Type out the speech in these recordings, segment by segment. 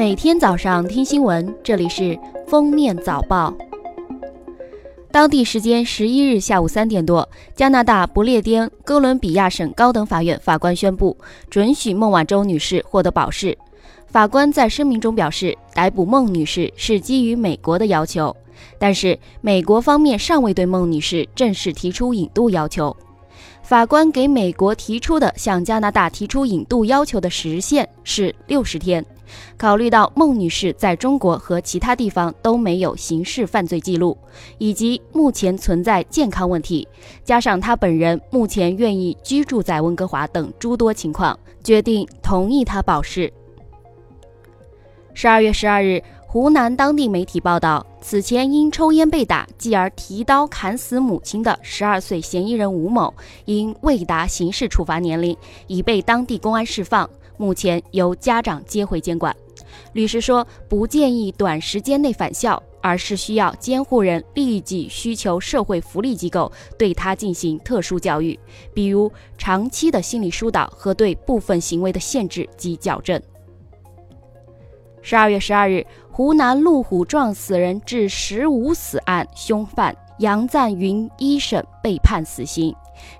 每天早上听新闻，这里是封面早报。当地时间十一日下午三点多，加拿大不列颠哥伦比亚省高等法院法官宣布准许孟晚舟女士获得保释。法官在声明中表示，逮捕孟女士是基于美国的要求，但是美国方面尚未对孟女士正式提出引渡要求。法官给美国提出的向加拿大提出引渡要求的时限是六十天。考虑到孟女士在中国和其他地方都没有刑事犯罪记录，以及目前存在健康问题，加上她本人目前愿意居住在温哥华等诸多情况，决定同意她保释。十二月十二日。湖南当地媒体报道，此前因抽烟被打，继而提刀砍死母亲的十二岁嫌疑人吴某，因未达刑事处罚年龄，已被当地公安释放，目前由家长接回监管。律师说，不建议短时间内返校，而是需要监护人立即需求社会福利机构对他进行特殊教育，比如长期的心理疏导和对部分行为的限制及矫正。十二月十二日，湖南路虎撞死人致十五死案凶犯杨赞云一审被判死刑。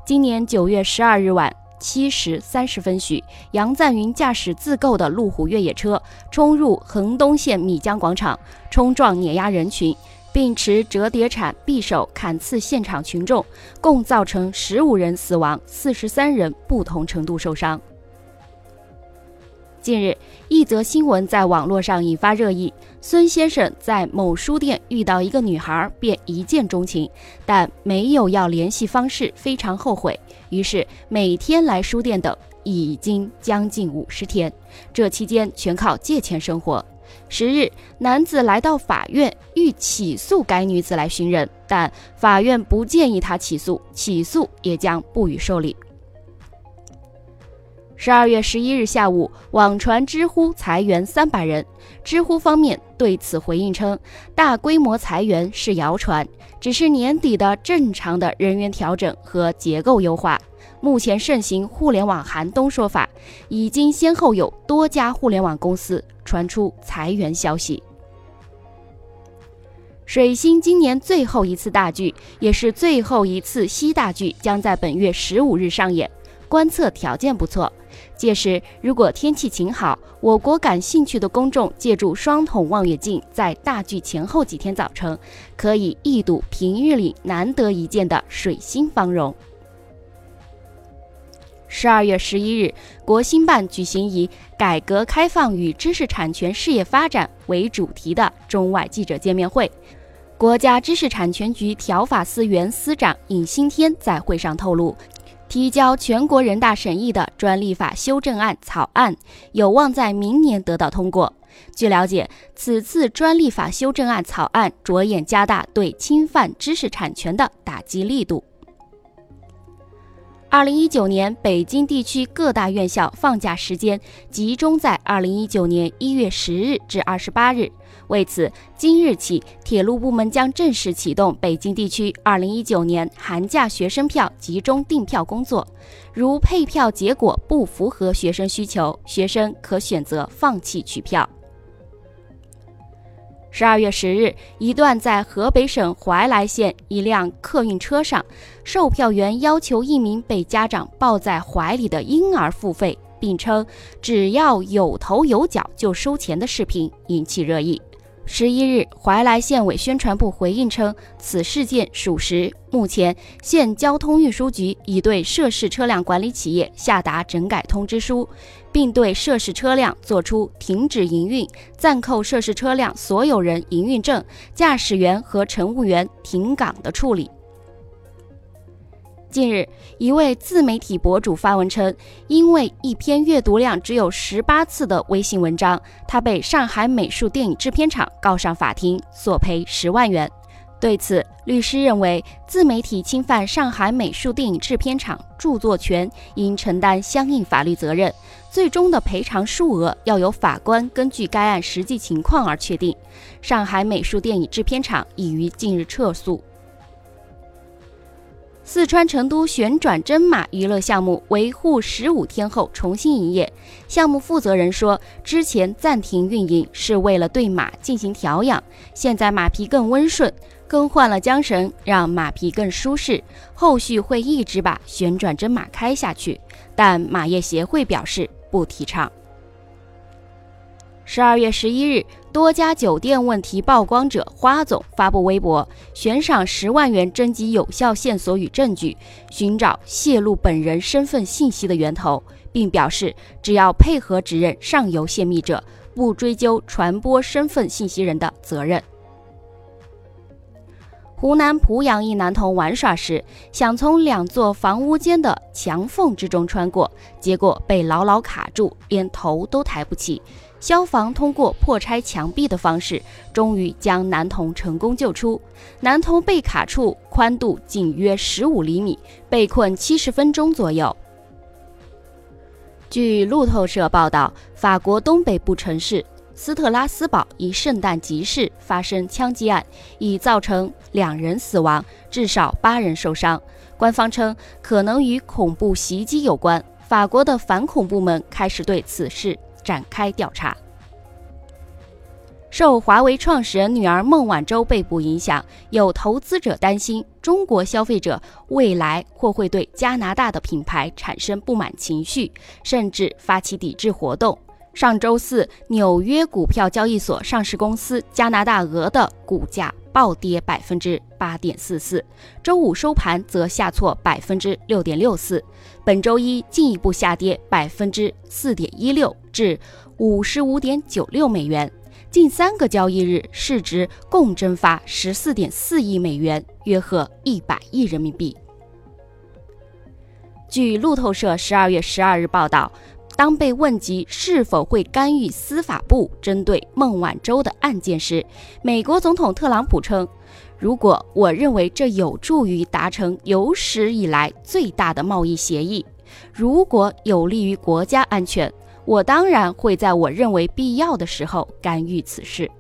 今年九月十二日晚七时三十分许，杨赞云驾驶自购的路虎越野车冲入衡东县米江广场，冲撞碾压人群，并持折叠铲、匕首砍刺现场群众，共造成十五人死亡，四十三人不同程度受伤。近日，一则新闻在网络上引发热议。孙先生在某书店遇到一个女孩，便一见钟情，但没有要联系方式，非常后悔，于是每天来书店等，已经将近五十天。这期间全靠借钱生活。十日，男子来到法院，欲起诉该女子来寻人，但法院不建议他起诉，起诉也将不予受理。十二月十一日下午，网传知乎裁员三百人。知乎方面对此回应称，大规模裁员是谣传，只是年底的正常的人员调整和结构优化。目前盛行互联网寒冬说法，已经先后有多家互联网公司传出裁员消息。水星今年最后一次大剧，也是最后一次西大剧，将在本月十五日上演。观测条件不错，届时如果天气晴好，我国感兴趣的公众借助双筒望远镜，在大剧前后几天早晨，可以一睹平日里难得一见的水星芳容。十二月十一日，国新办举行以“改革开放与知识产权事业发展”为主题的中外记者见面会，国家知识产权局条法司原司长尹新天在会上透露。提交全国人大审议的专利法修正案草案有望在明年得到通过。据了解，此次专利法修正案草案着眼加大对侵犯知识产权的打击力度。二零一九年北京地区各大院校放假时间集中在二零一九年一月十日至二十八日。为此，今日起，铁路部门将正式启动北京地区二零一九年寒假学生票集中订票工作。如配票结果不符合学生需求，学生可选择放弃取票。十二月十日，一段在河北省怀来县一辆客运车上，售票员要求一名被家长抱在怀里的婴儿付费，并称只要有头有脚就收钱的视频引起热议。十一日，怀来县委宣传部回应称，此事件属实。目前，县交通运输局已对涉事车辆管理企业下达整改通知书，并对涉事车辆作出停止营运、暂扣涉事车辆所有人营运证、驾驶员和乘务员停岗的处理。近日，一位自媒体博主发文称，因为一篇阅读量只有十八次的微信文章，他被上海美术电影制片厂告上法庭，索赔十万元。对此，律师认为，自媒体侵犯上海美术电影制片厂著作权，应承担相应法律责任，最终的赔偿数额要由法官根据该案实际情况而确定。上海美术电影制片厂已于近日撤诉。四川成都旋转真马娱乐项目维护十五天后重新营业。项目负责人说，之前暂停运营是为了对马进行调养，现在马匹更温顺，更换了缰绳，让马匹更舒适。后续会一直把旋转真马开下去，但马业协会表示不提倡。十二月十一日，多家酒店问题曝光者花总发布微博，悬赏十万元征集有效线索与证据，寻找泄露本人身份信息的源头，并表示只要配合指认上游泄密者，不追究传播身份信息人的责任。湖南濮阳一男童玩耍时，想从两座房屋间的墙缝之中穿过，结果被牢牢卡住，连头都抬不起。消防通过破拆墙壁的方式，终于将男童成功救出。男童被卡处宽度仅约十五厘米，被困七十分钟左右。据路透社报道，法国东北部城市。斯特拉斯堡一圣诞集市发生枪击案，已造成两人死亡，至少八人受伤。官方称可能与恐怖袭击有关。法国的反恐部门开始对此事展开调查。受华为创始人女儿孟晚舟被捕影响，有投资者担心中国消费者未来或会对加拿大的品牌产生不满情绪，甚至发起抵制活动。上周四，纽约股票交易所上市公司加拿大鹅的股价暴跌百分之八点四四，周五收盘则下挫百分之六点六四，本周一进一步下跌百分之四点一六至五十五点九六美元，近三个交易日市值共蒸发十四点四亿美元，约合一百亿人民币。据路透社十二月十二日报道。当被问及是否会干预司法部针对孟晚舟的案件时，美国总统特朗普称：“如果我认为这有助于达成有史以来最大的贸易协议，如果有利于国家安全，我当然会在我认为必要的时候干预此事。”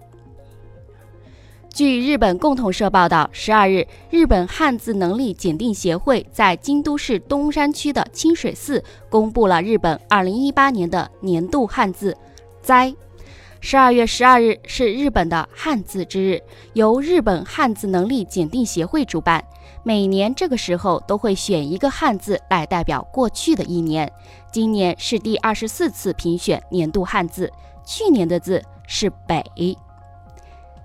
据日本共同社报道，十二日，日本汉字能力检定协会在京都市东山区的清水寺公布了日本二零一八年的年度汉字“灾”。十二月十二日是日本的汉字之日，由日本汉字能力检定协会主办。每年这个时候都会选一个汉字来代表过去的一年。今年是第二十四次评选年度汉字，去年的字是“北”。